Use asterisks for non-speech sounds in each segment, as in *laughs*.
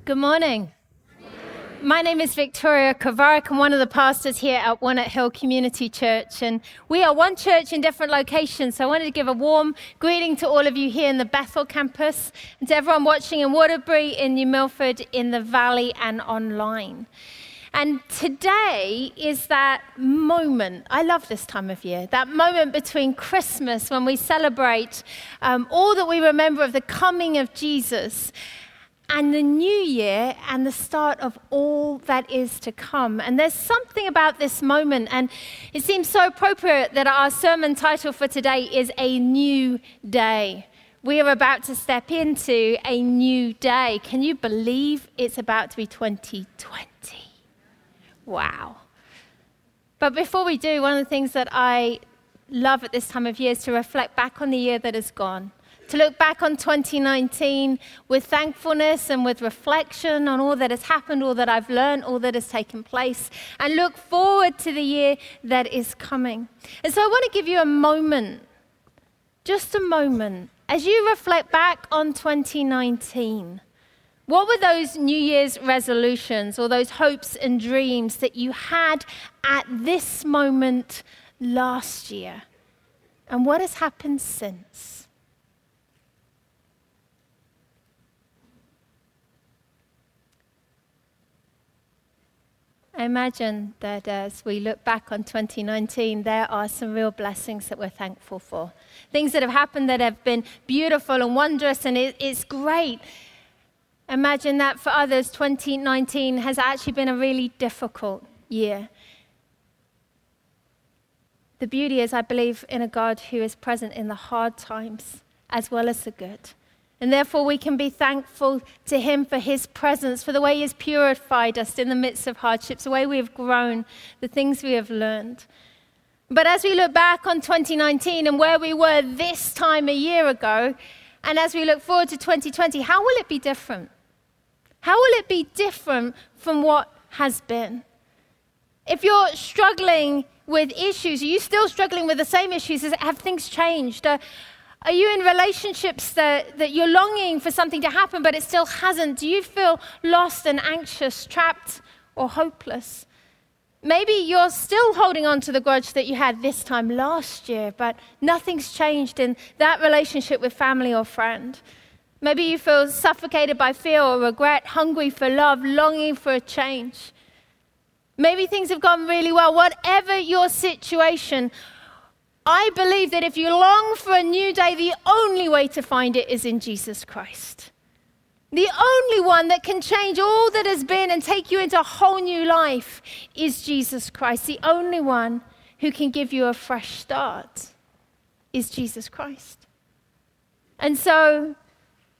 Good morning. My name is Victoria Kovarik. I'm one of the pastors here at Walnut Hill Community Church. And we are one church in different locations. So I wanted to give a warm greeting to all of you here in the Bethel campus and to everyone watching in Waterbury, in New Milford, in the Valley, and online. And today is that moment. I love this time of year. That moment between Christmas when we celebrate um, all that we remember of the coming of Jesus and the new year and the start of all that is to come. And there's something about this moment, and it seems so appropriate that our sermon title for today is A New Day. We are about to step into a new day. Can you believe it's about to be 2020? Wow. But before we do, one of the things that I love at this time of year is to reflect back on the year that has gone to look back on 2019 with thankfulness and with reflection on all that has happened, all that I've learned, all that has taken place, and look forward to the year that is coming. And so I want to give you a moment, just a moment, as you reflect back on 2019. What were those New Year's resolutions or those hopes and dreams that you had at this moment last year? And what has happened since? I imagine that as we look back on 2019, there are some real blessings that we're thankful for. Things that have happened that have been beautiful and wondrous, and it, it's great. Imagine that for others, 2019 has actually been a really difficult year. The beauty is, I believe in a God who is present in the hard times as well as the good. And therefore, we can be thankful to Him for His presence, for the way He has purified us in the midst of hardships, the way we have grown, the things we have learned. But as we look back on 2019 and where we were this time a year ago, and as we look forward to 2020, how will it be different? How will it be different from what has been? If you're struggling with issues, are you still struggling with the same issues? Have things changed? Uh, are you in relationships that, that you're longing for something to happen, but it still hasn't? Do you feel lost and anxious, trapped, or hopeless? Maybe you're still holding on to the grudge that you had this time last year, but nothing's changed in that relationship with family or friend. Maybe you feel suffocated by fear or regret, hungry for love, longing for a change. Maybe things have gone really well. Whatever your situation, I believe that if you long for a new day, the only way to find it is in Jesus Christ. The only one that can change all that has been and take you into a whole new life is Jesus Christ. The only one who can give you a fresh start is Jesus Christ. And so,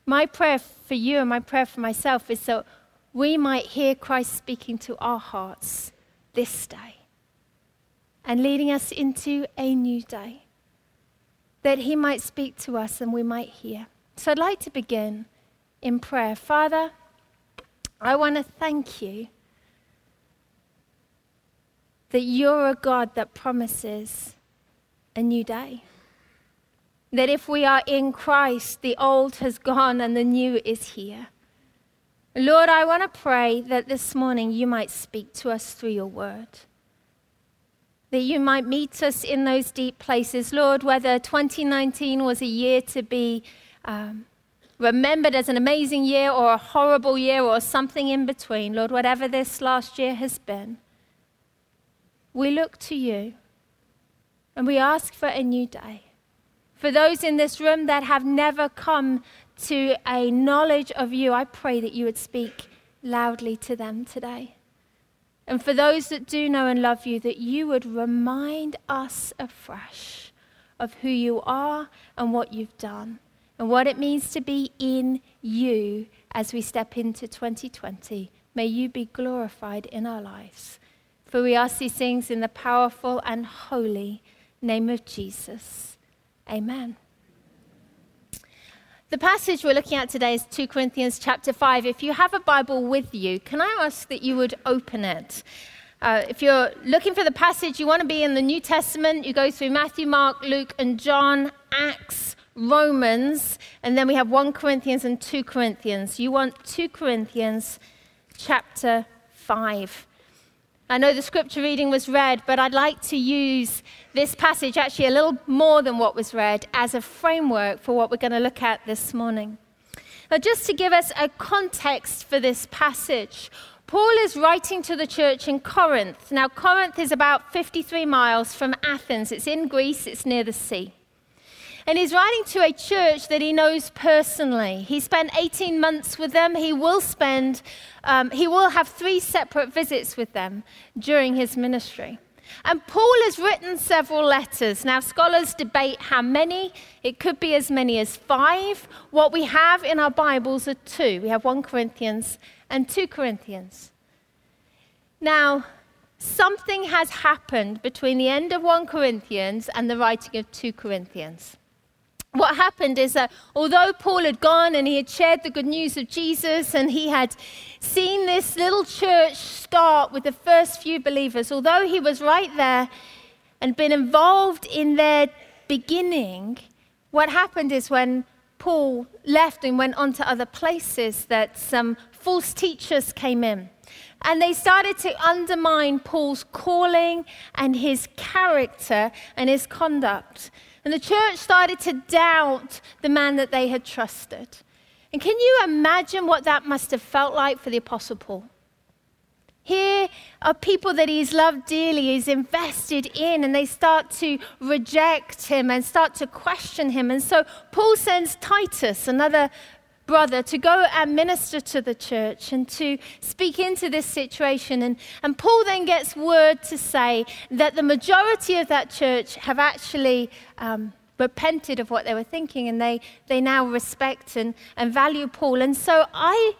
my prayer for you and my prayer for myself is that we might hear Christ speaking to our hearts this day and leading us into a new day. That He might speak to us and we might hear. So I'd like to begin in prayer. Father, I want to thank you that you're a God that promises a new day. That if we are in Christ, the old has gone and the new is here. Lord, I want to pray that this morning you might speak to us through your word that you might meet us in those deep places. Lord, whether 2019 was a year to be um, remembered as an amazing year or a horrible year or something in between, Lord, whatever this last year has been, we look to you and we ask for a new day. For those in this room that have never come to a knowledge of you, I pray that you would speak loudly to them today. And for those that do know and love you, that you would remind us afresh of who you are and what you've done and what it means to be in you as we step into 2020. May you be glorified in our lives. For we ask these things in the powerful and holy name of Jesus. Amen. The passage we're looking at today is 2 Corinthians chapter 5. If you have a Bible with you, can I ask that you would open it? Uh, if you're looking for the passage, you want to be in the New Testament, you go through Matthew, Mark, Luke, and John, Acts, Romans, and then we have 1 Corinthians and 2 Corinthians. You want 2 Corinthians chapter 5. I know the scripture reading was read, but I'd like to use this passage, actually a little more than what was read, as a framework for what we're going to look at this morning. Now, just to give us a context for this passage, Paul is writing to the church in Corinth. Now, Corinth is about 53 miles from Athens. It's in Greece, it's near the sea. And he's writing to a church that he knows personally. He spent 18 months with them. He will spend, um, he will have three separate visits with them during his ministry. And Paul has written several letters. Now, scholars debate how many. It could be as many as five. What we have in our Bibles are two. We have 1 Corinthians and 2 Corinthians. Now, something has happened between the end of 1 Corinthians and the writing of 2 Corinthians what happened is that although Paul had gone and he had shared the good news of Jesus and he had seen this little church start with the first few believers, although he was right there and been involved in their beginning, what happened is when Paul left and went on to other places, that some false teachers came in. And they started to undermine Paul's calling and his character and his conduct. And the church started to doubt the man that they had trusted. And can you imagine what that must have felt like for the Apostle Paul? Here are people that he's loved dearly, he's invested in, and they start to reject him and start to question him. And so Paul sends Titus, another brother to go and minister to the church and to speak into this situation. And, and Paul then gets word to say that the majority of that church have actually um, repented of what they were thinking and they, they now respect and, and value Paul. And so I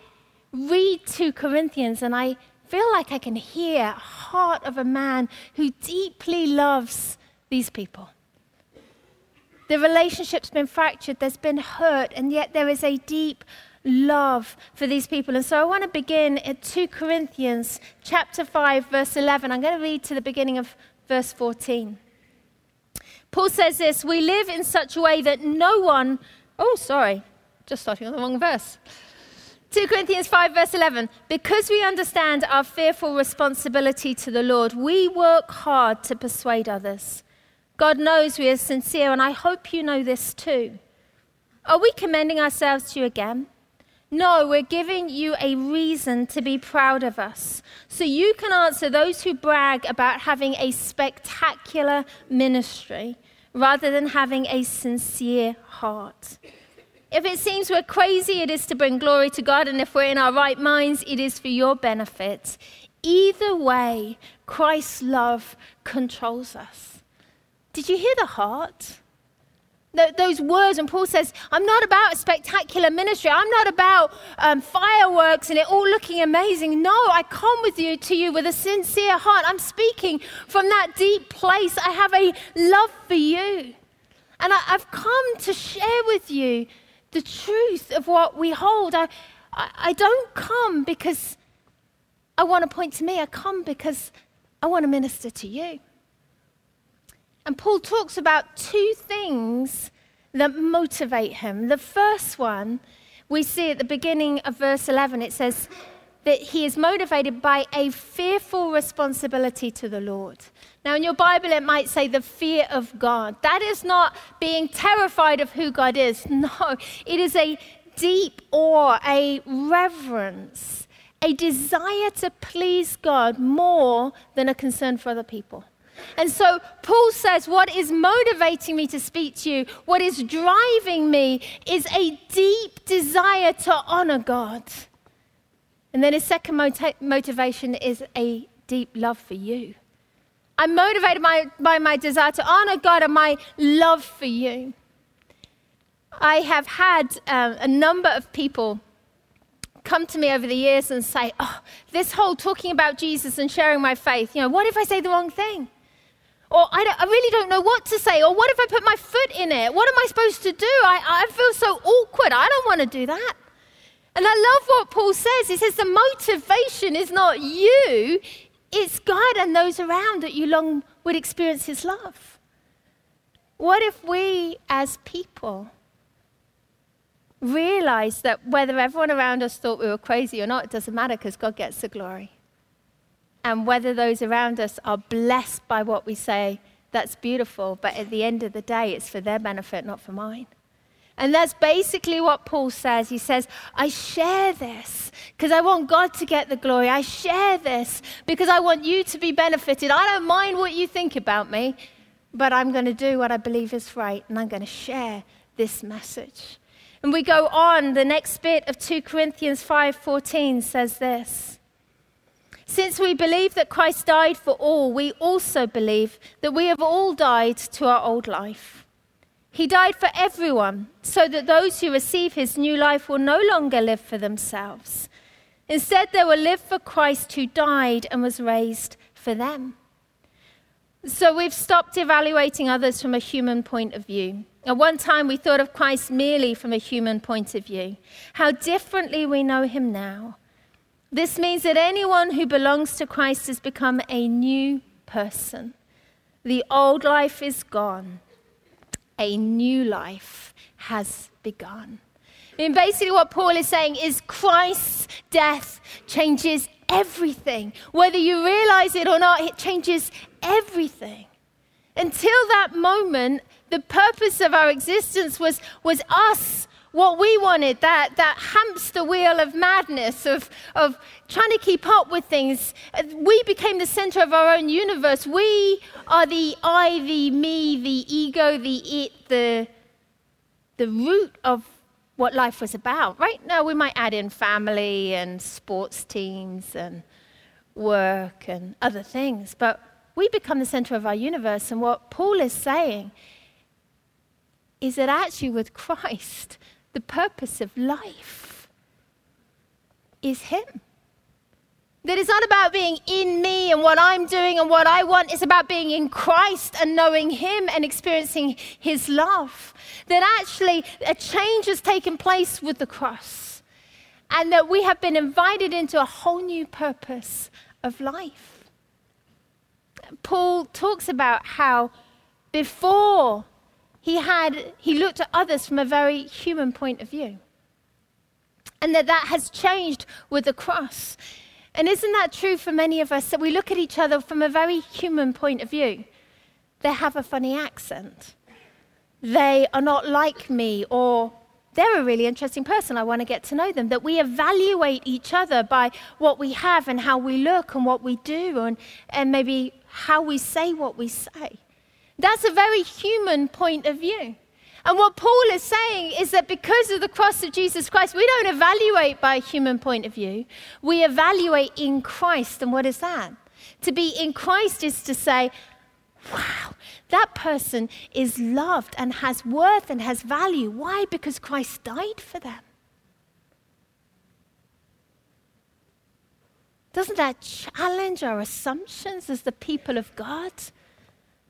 read 2 Corinthians and I feel like I can hear heart of a man who deeply loves these people. The relationship's been fractured, there's been hurt, and yet there is a deep love for these people. And so I want to begin at 2 Corinthians chapter 5 verse 11. I'm going to read to the beginning of verse 14. Paul says this, we live in such a way that no one Oh, sorry. Just starting on the wrong verse. 2 Corinthians 5, verse 11. Because we understand our fearful responsibility to the Lord, we work hard to persuade others. God knows we are sincere, and I hope you know this too. Are we commending ourselves to you again? No, we're giving you a reason to be proud of us. So you can answer those who brag about having a spectacular ministry rather than having a sincere heart. If it seems we're crazy, it is to bring glory to God, and if we're in our right minds, it is for your benefit. Either way, Christ's love controls us. Did you hear the heart? those words, and Paul says, I'm not about a spectacular ministry. I'm not about um, fireworks and it all looking amazing. No, I come with you to you with a sincere heart. I'm speaking from that deep place. I have a love for you. And I, have come to share with you the truth of what we hold. I, I, I don't come because I want to point to me, I come because I want to minister to you. And Paul talks about two things that motivate him. The first one, we see at the beginning of verse 11, it says that he is motivated by a fearful responsibility to the Lord. Now, in your Bible, it might say the fear of God. That is not being terrified of who God is. *laughs* No, it is a deep awe, a reverence, a desire to please God more than a concern for other people. And so Paul says, What is motivating me to speak to you, what is driving me, is a deep desire to honor God. And then his second motivation is a deep love for you. I'm motivated by, by my desire to honor God and my love for you. I have had uh, a number of people come to me over the years and say, Oh, this whole talking about Jesus and sharing my faith, you know, what if I say the wrong thing? Or I, I, really don't know what to say. Or what if I put my foot in it? What am I supposed to do? I, I feel so awkward. I don't want to do that. And I love what Paul says. He says the motivation is not you, it's God and those around that you long would experience his love. What if we as people realize that whether everyone around us thought we were crazy or not, it doesn't matter because God gets the glory. And whether those around us are blessed by what we say, that's beautiful. But at the end of the day, it's for their benefit, not for mine. And that's basically what Paul says. He says, I share this because I want God to get the glory. I share this because I want you to be benefited. I don't mind what you think about me, but I'm going to do what I believe is right and I'm going to share this message. And we go on, the next bit of 2 Corinthians 5:14 says this. Since we believe that Christ died for all, we also believe that we have all died to our old life. He died for everyone, so that those who receive his new life will no longer live for themselves. Instead, they will live for Christ who died and was raised for them. So we've stopped evaluating others from a human point of view. At one time, we thought of Christ merely from a human point of view. How differently we know him now. This means that anyone who belongs to Christ has become a new person. The old life is gone, a new life has begun. And basically, what Paul is saying is Christ's death changes everything. Whether you realize it or not, it changes everything. Until that moment, the purpose of our existence was, was us, what we wanted, that, that hamster wheel of madness, of, of trying to keep up with things. We became the center of our own universe. We are the I, the me, the ego, the it, the, the root of what life was about. Right now, we might add in family and sports teams and work and other things, but we become the center of our universe. And what Paul is saying is that actually, with Christ, the purpose of life is Him. That it's not about being in me and what I'm doing and what I want. It's about being in Christ and knowing Him and experiencing His love. That actually a change has taken place with the cross. And that we have been invited into a whole new purpose of life. Paul talks about how before he had he looked at others from a very human point of view and that that has changed with the cross and isn't that true for many of us that we look at each other from a very human point of view they have a funny accent they are not like me or they're a really interesting person. I want to get to know them. That we evaluate each other by what we have and how we look and what we do and, and maybe how we say what we say. That's a very human point of view. And what Paul is saying is that because of the cross of Jesus Christ, we don't evaluate by a human point of view. We evaluate in Christ. And what is that? To be in Christ is to say, wow, that person is loved and has worth and has value. Why? Because Christ died for them. Doesn't that challenge our assumptions as the people of God?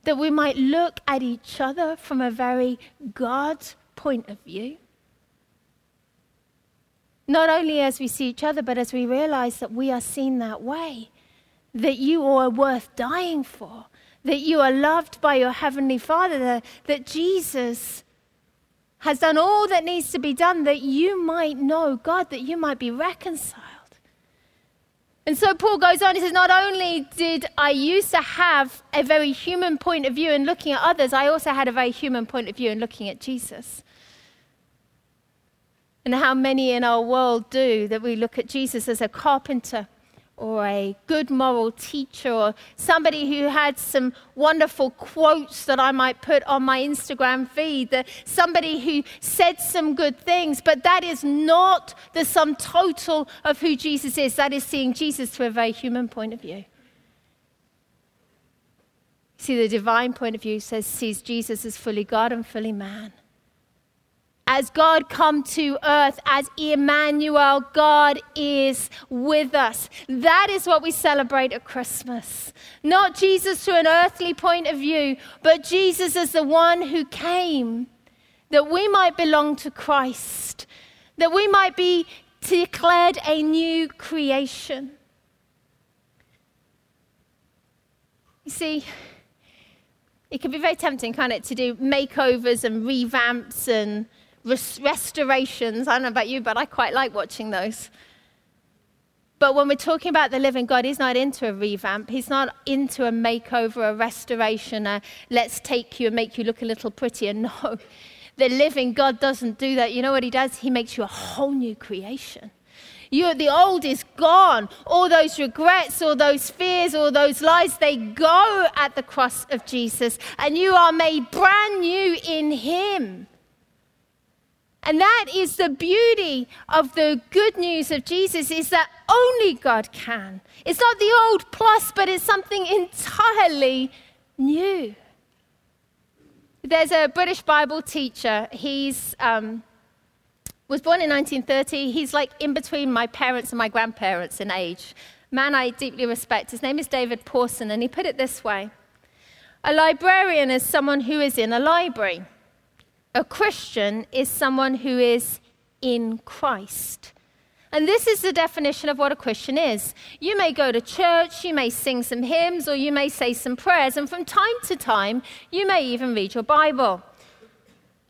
That we might look at each other from a very God point of view. Not only as we see each other, but as we realize that we are seen that way, that you are worth dying for, that you are loved by your Heavenly Father, that, that Jesus has done all that needs to be done that you might know God, that you might be reconciled. And so Paul goes on, he says, Not only did I used to have a very human point of view in looking at others, I also had a very human point of view in looking at Jesus. And how many in our world do that we look at Jesus as a carpenter or a good moral teacher or somebody who had some wonderful quotes that I might put on my Instagram feed, that somebody who said some good things, but that is not the sum total of who Jesus is. That is seeing Jesus through a very human point of view. See, the divine point of view says sees Jesus as fully God and fully man as God come to earth, as Emmanuel, God is with us. That is what we celebrate at Christmas. Not Jesus through an earthly point of view, but Jesus as the one who came that we might belong to Christ, that we might be declared a new creation. You see, it can be very tempting, can't it, to do makeovers and revamps and res- restorations. I don't know about you, but I quite like watching those. But when we're talking about the living God, He's not into a revamp. He's not into a makeover, a restoration, a let's take you and make you look a little prettier. *laughs* No, the living God doesn't do that. You know what He does? He makes you a whole new creation. You, the old is gone. All those regrets, all those fears, all those lies, they go at the cross of Jesus, and you are made brand new in Him. And that is the beauty of the good news of Jesus is that only God can. It's not the old plus, but it's something entirely new. There's a British Bible teacher. He's um, was born in 1930. He's like in between my parents and my grandparents in age. Man I deeply respect. His name is David Pawson, and he put it this way A librarian is someone who is in a library. A Christian is someone who is in Christ. And this is the definition of what a Christian is. You may go to church, you may sing some hymns, or you may say some prayers, and from time to time, you may even read your Bible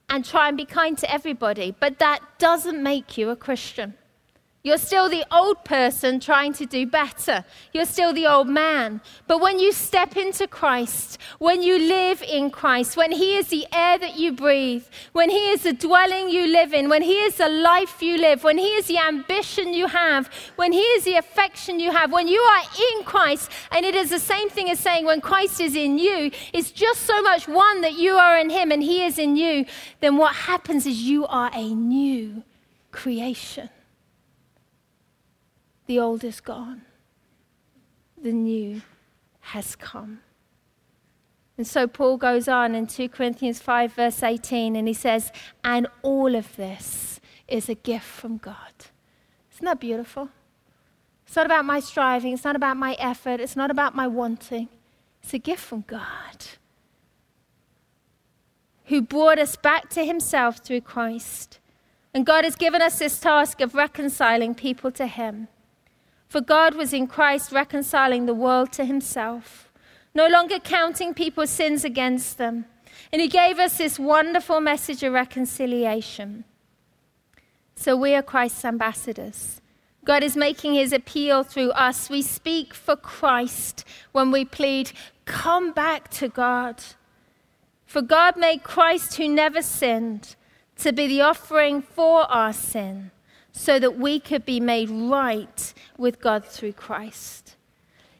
and try and be kind to everybody. But that doesn't make you a Christian. You're still the old person trying to do better. You're still the old man. But when you step into Christ, when you live in Christ, when He is the air that you breathe, when He is the dwelling you live in, when He is the life you live, when He is the ambition you have, when He is the affection you have, when you are in Christ, and it is the same thing as saying when Christ is in you, it's just so much one that you are in Him and He is in you, then what happens is you are a new creation. The old is gone, the new has come. And so Paul goes on in 2 Corinthians 5, verse 18, and he says, And all of this is a gift from God. Isn't that beautiful? It's not about my striving, it's not about my effort, it's not about my wanting. It's a gift from God who brought us back to himself through Christ. And God has given us this task of reconciling people to him. For God was in Christ reconciling the world to himself, no longer counting people's sins against them. And he gave us this wonderful message of reconciliation. So we are Christ's ambassadors. God is making his appeal through us. We speak for Christ when we plead, Come back to God. For God made Christ, who never sinned, to be the offering for our sin so that we could be made right with God through Christ.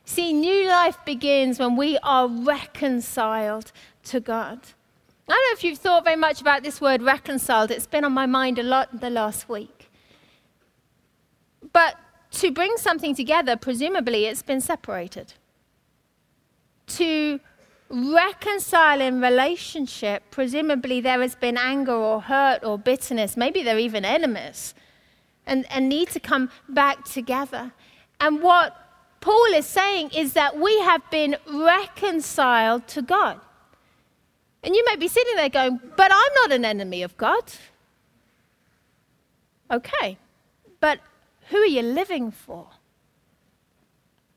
See, new life begins when we are reconciled to God. I don't know if you've thought very much about this word reconciled. It's been on my mind a lot the last week. But to bring something together, presumably it's been separated. To reconcile in relationship, presumably there has been anger or hurt or bitterness. Maybe they're even enemies and, and need to come back together. And what Paul is saying is that we have been reconciled to God. And you may be sitting there going, But I'm not an enemy of God. Okay, but who are you living for?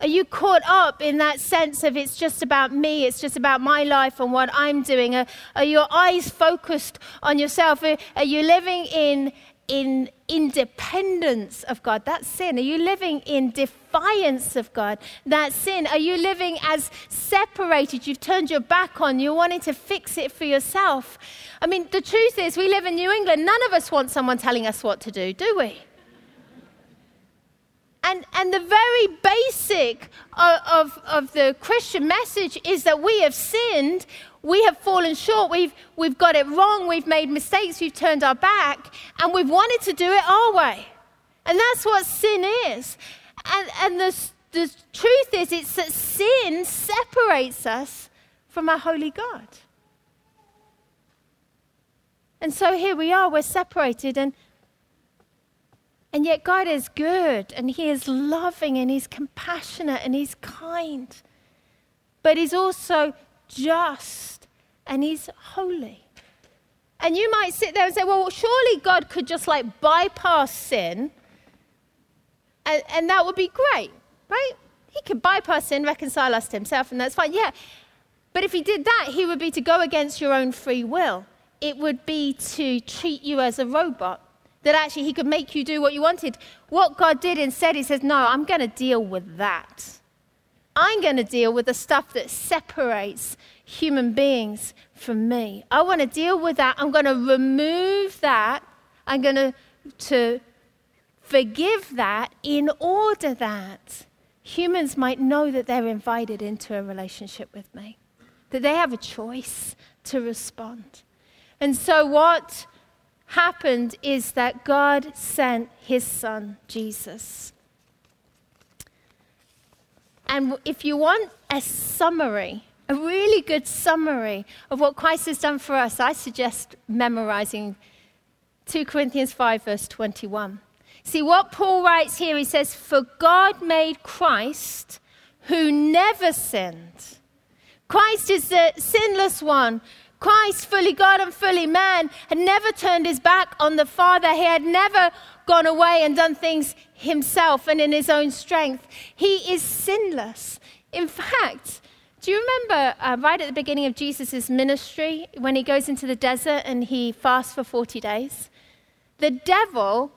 Are you caught up in that sense of it's just about me, it's just about my life and what I'm doing? Are, are your eyes focused on yourself? Are, are you living in in independence of God? That's sin. Are you living in defiance of God? That's sin. Are you living as separated? You've turned your back on, you're wanting to fix it for yourself. I mean, the truth is, we live in New England. None of us want someone telling us what to do, do we? And, and the very basic of, of, of the Christian message is that we have sinned, we have fallen short, we've, we've got it wrong, we've made mistakes, we've turned our back, and we've wanted to do it our way. And that's what sin is. And, and the, the truth is, it's that sin separates us from our holy God. And so here we are, we're separated, and and yet, God is good and He is loving and He's compassionate and He's kind. But He's also just and He's holy. And you might sit there and say, well, surely God could just like bypass sin and, and that would be great, right? He could bypass sin, reconcile us to Himself, and that's fine. Yeah. But if He did that, He would be to go against your own free will. it would be to treat you as a robot, that actually he could make you do what you wanted. What God did instead, he says, No, I'm going to deal with that. I'm going to deal with the stuff that separates human beings from me. I want to deal with that. I'm going to remove that. I'm going to, to forgive that in order that humans might know that they're invited into a relationship with me, that they have a choice to respond. And so, what happened is that God sent his son, Jesus. And if you want a summary, a really good summary of what Christ has done for us, I suggest memorizing 2 Corinthians 5, verse 21. See, what Paul writes here, he says, For God made Christ who never sinned. Christ is the sinless one. Christ, fully God and fully man, had never turned his back on the Father. He had never gone away and done things himself and in his own strength. He is sinless. In fact, do you remember uh, right at the beginning of Jesus' ministry when he goes into the desert and he fasts for 40 days? The devil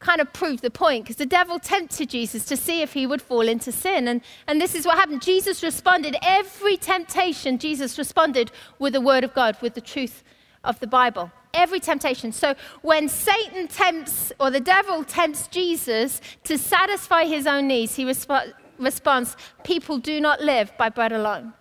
kind of proved the point because the devil tempted Jesus to see if he would fall into sin. And, and this is what happened. Jesus responded, every temptation, Jesus responded with the word of God, with the truth of the Bible. Every temptation. So when Satan tempts, or the devil tempts Jesus to satisfy his own needs, he resp- responds, People do not live by bread alone.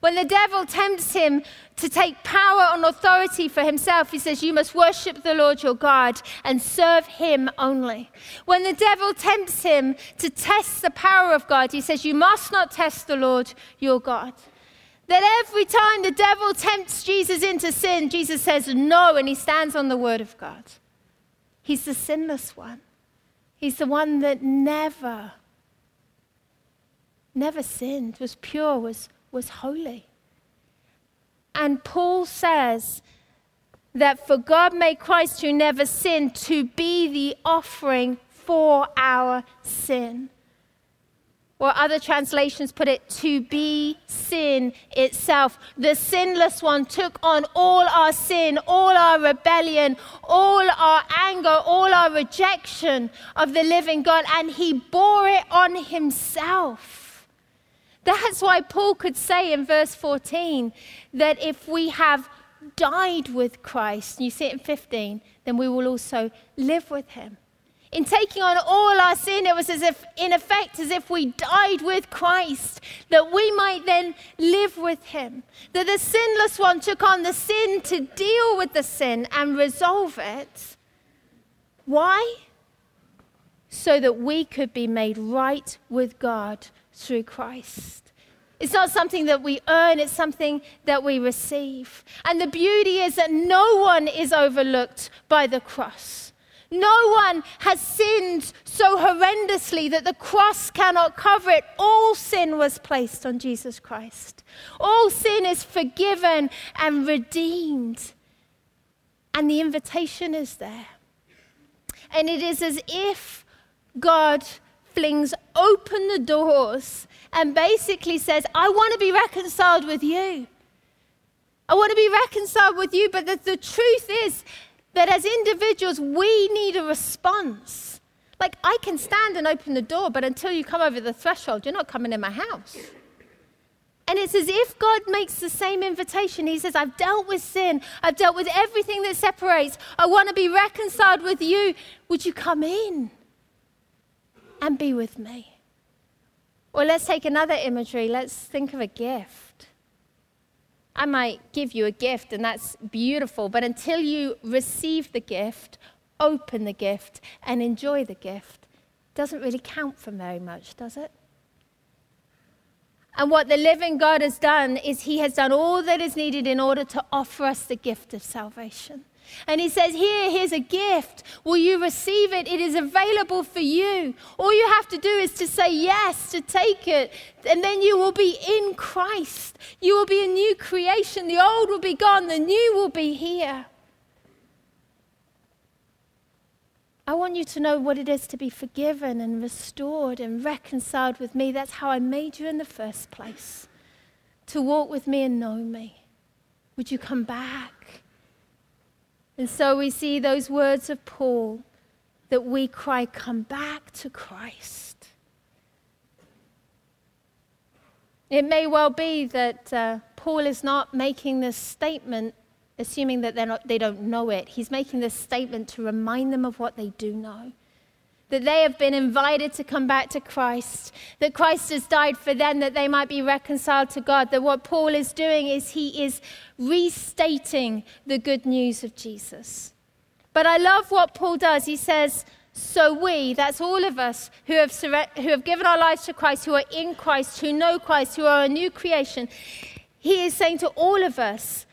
When the devil tempts him to take power and authority for himself, he says, You must worship the Lord your God and serve him only. When the devil tempts him to test the power of God, he says, You must not test the Lord your God. That every time the devil tempts Jesus into sin, Jesus says no, and he stands on the word of God. He's the sinless one. He's the one that never, never sinned, was pure, was was holy. And Paul says that for God made Christ who never sinned to be the offering for our sin. Or other translations put it to be sin itself. The sinless one took on all our sin, all our rebellion, all our anger, all our rejection of the living God, and he bore it on himself. That's why Paul could say in verse 14 that if we have died with Christ, you see it in 15, then we will also live with him. In taking on all our sin, it was as if, in effect, as if we died with Christ, that we might then live with him. That the sinless one took on the sin to deal with the sin and resolve it. Why? So that we could be made right with God through Christ. It's not something that we earn, it's something that we receive. And the beauty is that no one is overlooked by the cross. No one has sinned so horrendously that the cross cannot cover it. All sin was placed on Jesus Christ. All sin is forgiven and redeemed. And the invitation is there. And it is as if God flings open the doors and basically says, I want to be reconciled with you. I want to be reconciled with you. But the, the truth is that as individuals, we need a response. Like, I can stand and open the door, but until you come over the threshold, you're not coming in my house. And it's as if God makes the same invitation. He says, I've dealt with sin. I've dealt with everything that separates. I want to be reconciled with you. Would you come in? and be with me. Or let's take another imagery. Let's think of a gift. I might give you a gift, and that's beautiful, but until you receive the gift, open the gift, and enjoy the gift, doesn't really count for very much, does it? And what the living God has done is He has done all that is needed in order to offer us the gift of salvation. And he says, Here, here's a gift. Will you receive it? It is available for you. All you have to do is to say yes, to take it. And then you will be in Christ. You will be a new creation. The old will be gone, the new will be here. I want you to know what it is to be forgiven and restored and reconciled with me. That's how I made you in the first place. To walk with me and know me. Would you come back? And so we see those words of Paul that we cry, Come back to Christ. It may well be that uh, Paul is not making this statement assuming that not, they don't know it. He's making this statement to remind them of what they do know. That they have been invited to come back to Christ, that Christ has died for them, that they might be reconciled to God. That what Paul is doing is he is restating the good news of Jesus. But I love what Paul does. He says, so we, that's all of us who have, who have given our lives to Christ, who are in Christ, who know Christ, who are a new creation, he is saying to all of us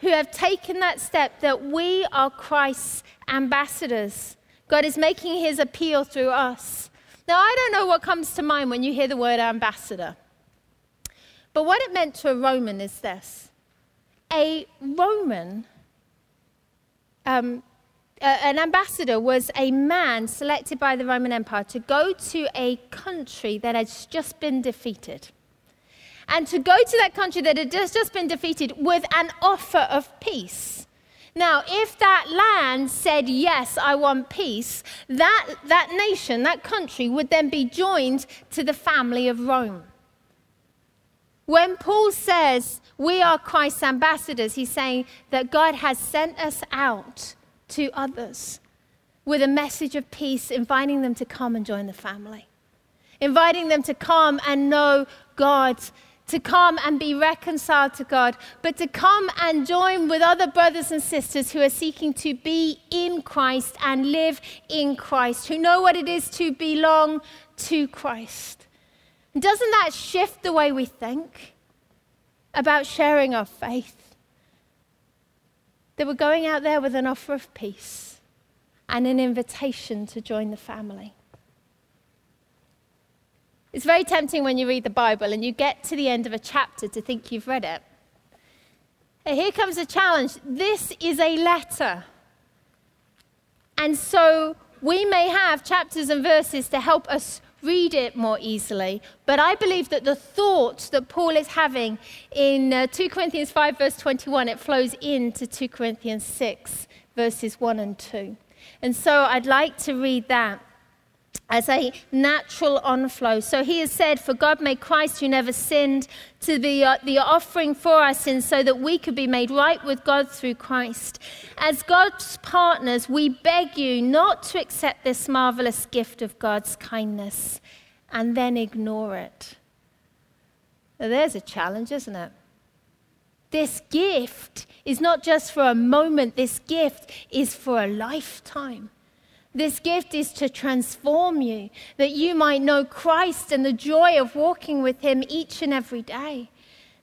who have taken that step that we are Christ's ambassadors. God is making his appeal through us. Now, I don't know what comes to mind when you hear the word ambassador, but what it meant to a Roman is this a Roman um, an ambassador was a man selected by the Roman Empire to go to a country that had just been defeated. And to go to that country that had just been defeated with an offer of peace. Now, if that land said, Yes, I want peace, that, that nation, that country would then be joined to the family of Rome. When Paul says we are Christ's ambassadors, he's saying that God has sent us out to others with a message of peace, inviting them to come and join the family, inviting them to come and know God, to come and be reconciled to God, but to come and join with other brothers and sisters who are seeking to be in Christ and live in Christ, who know what it is to belong to Christ. Doesn't that shift the way we think about sharing our faith? They were going out there with an offer of peace and an invitation to join the family. It's very tempting when you read the Bible and you get to the end of a chapter to think you've read it. And here comes a challenge. This is a letter. And so we may have chapters and verses to help us read it more easily. But I believe that the thought that Paul is having in uh, 2 Corinthians 5, verse 21, it flows into 2 Corinthians 6, verses 1 and 2. And so I'd like to read that as a natural onflow. So he has said, For God made Christ, who never sinned, to be uh, the offering for our sins so that we could be made right with God through Christ. As God's partners, we beg you not to accept this marvelous gift of God's kindness and then ignore it. there's a challenge, isn't it? This gift is not just for a moment, this gift is for a lifetime. This gift is to transform you, that you might know Christ and the joy of walking with Him each and every day.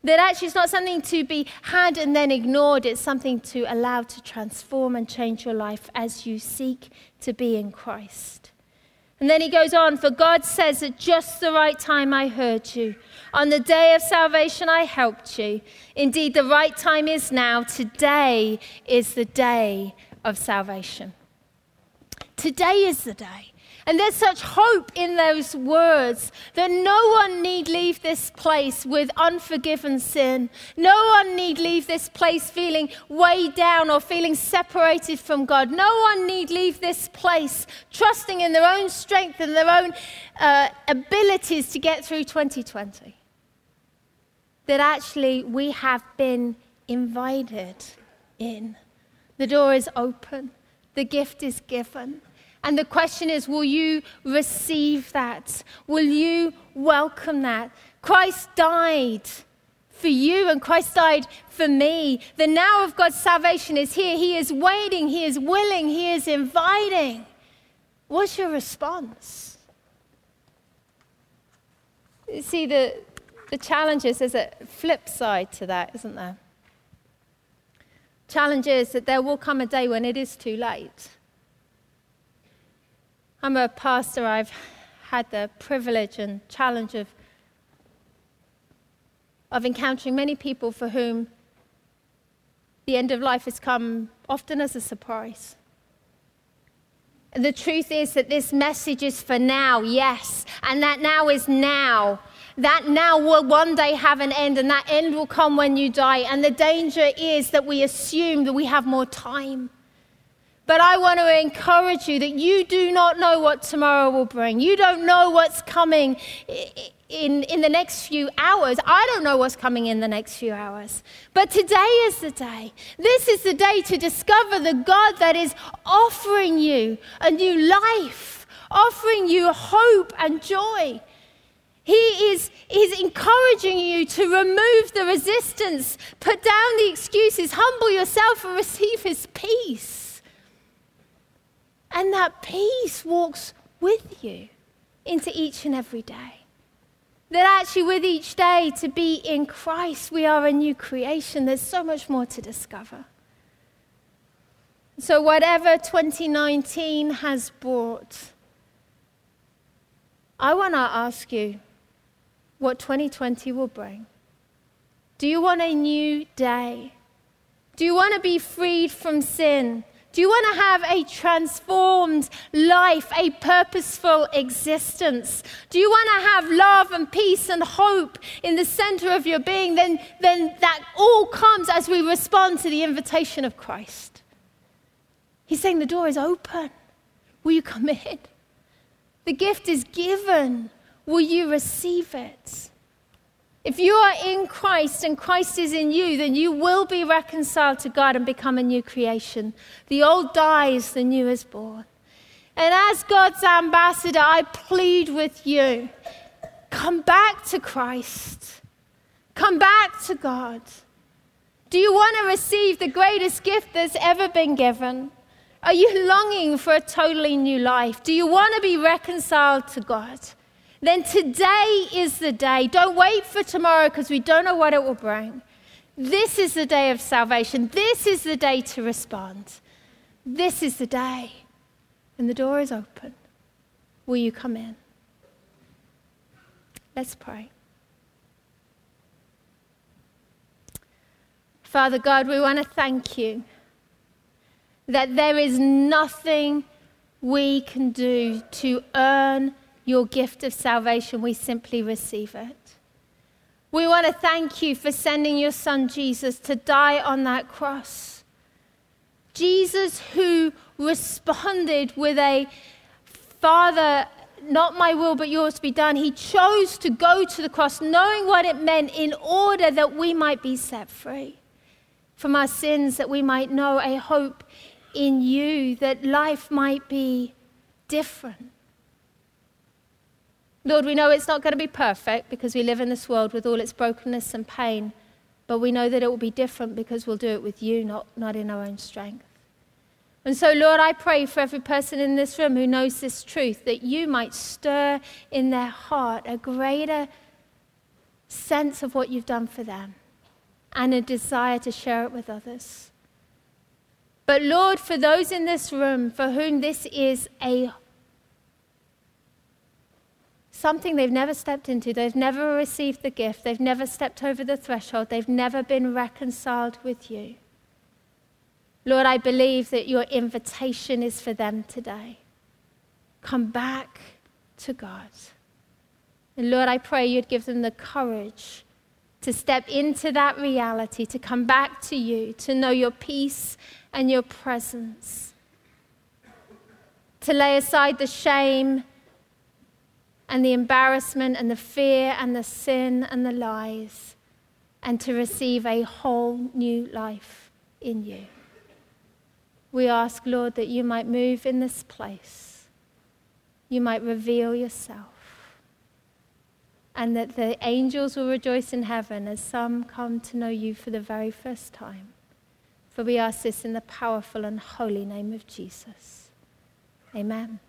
That actually it's not something to be had and then ignored, it's something to allow to transform and change your life as you seek to be in Christ. And then he goes on, for God says, At just the right time I heard you. On the day of salvation I helped you. Indeed, the right time is now. Today is the day of salvation. Today is the day. And there's such hope in those words that no one need leave this place with unforgiven sin. No one need leave this place feeling weighed down or feeling separated from God. No one need leave this place trusting in their own strength and their own uh, abilities to get through 2020. That actually we have been invited in. The door is open, the gift is given. And the question is will you receive that? Will you welcome that? Christ died for you, and Christ died for me. The now of God's salvation is here. He is waiting, He is willing, He is inviting. What's your response? You see, the, the challenge is there's a flip side to that, isn't there? Challenge is that there will come a day when it is too late. I'm a pastor. I've had the privilege and challenge of, of encountering many people for whom the end of life has come often as a surprise. And the truth is that this message is for now, yes, and that now is now. That now will one day have an end, and that end will come when you die. And the danger is that we assume that we have more time But I want to encourage you that you do not know what tomorrow will bring. You don't know what's coming in, in the next few hours. I don't know what's coming in the next few hours. But today is the day. This is the day to discover the God that is offering you a new life, offering you hope and joy. He is, is encouraging you to remove the resistance, put down the excuses, humble yourself, and receive His peace. And that peace walks with you into each and every day. That actually, with each day, to be in Christ, we are a new creation. There's so much more to discover. So, whatever 2019 has brought, I want to ask you what 2020 will bring. Do you want a new day? Do you want to be freed from sin? Do you want to have a transformed life, a purposeful existence? Do you want to have love and peace and hope in the center of your being? Then, then that all comes as we respond to the invitation of Christ. He's saying the door is open. Will you come in? The gift is given. Will you receive it? If you are in Christ and Christ is in you, then you will be reconciled to God and become a new creation. The old dies, the new is born. And as God's ambassador, I plead with you come back to Christ, come back to God. Do you want to receive the greatest gift that's ever been given? Are you longing for a totally new life? Do you want to be reconciled to God? Then today is the day. Don't wait for tomorrow because we don't know what it will bring. This is the day of salvation. This is the day to respond. This is the day. And the door is open. Will you come in? Let's pray. Father God, we want to thank you that there is nothing we can do to earn your gift of salvation, we simply receive it. We want to thank you for sending your son Jesus to die on that cross. Jesus, who responded with a Father, not my will, but yours be done. He chose to go to the cross, knowing what it meant, in order that we might be set free from our sins, that we might know a hope in you, that life might be different. Lord, we know it's not going to be perfect because we live in this world with all its brokenness and pain, but we know that it will be different because we'll do it with you, not, not in our own strength. And so, Lord, I pray for every person in this room who knows this truth that you might stir in their heart a greater sense of what you've done for them and a desire to share it with others. But, Lord, for those in this room for whom this is a something they've never stepped into. They've never received the gift. They've never stepped over the threshold. They've never been reconciled with you. Lord, I believe that your invitation is for them today. Come back to God. And Lord, I pray you'd give them the courage to step into that reality, to come back to you, to know your peace and your presence, to lay aside the shame and the embarrassment and the fear and the sin and the lies, and to receive a whole new life in you. We ask, Lord, that you might move in this place, you might reveal yourself, and that the angels will rejoice in heaven as some come to know you for the very first time. For we ask this in the powerful and holy name of Jesus. Amen.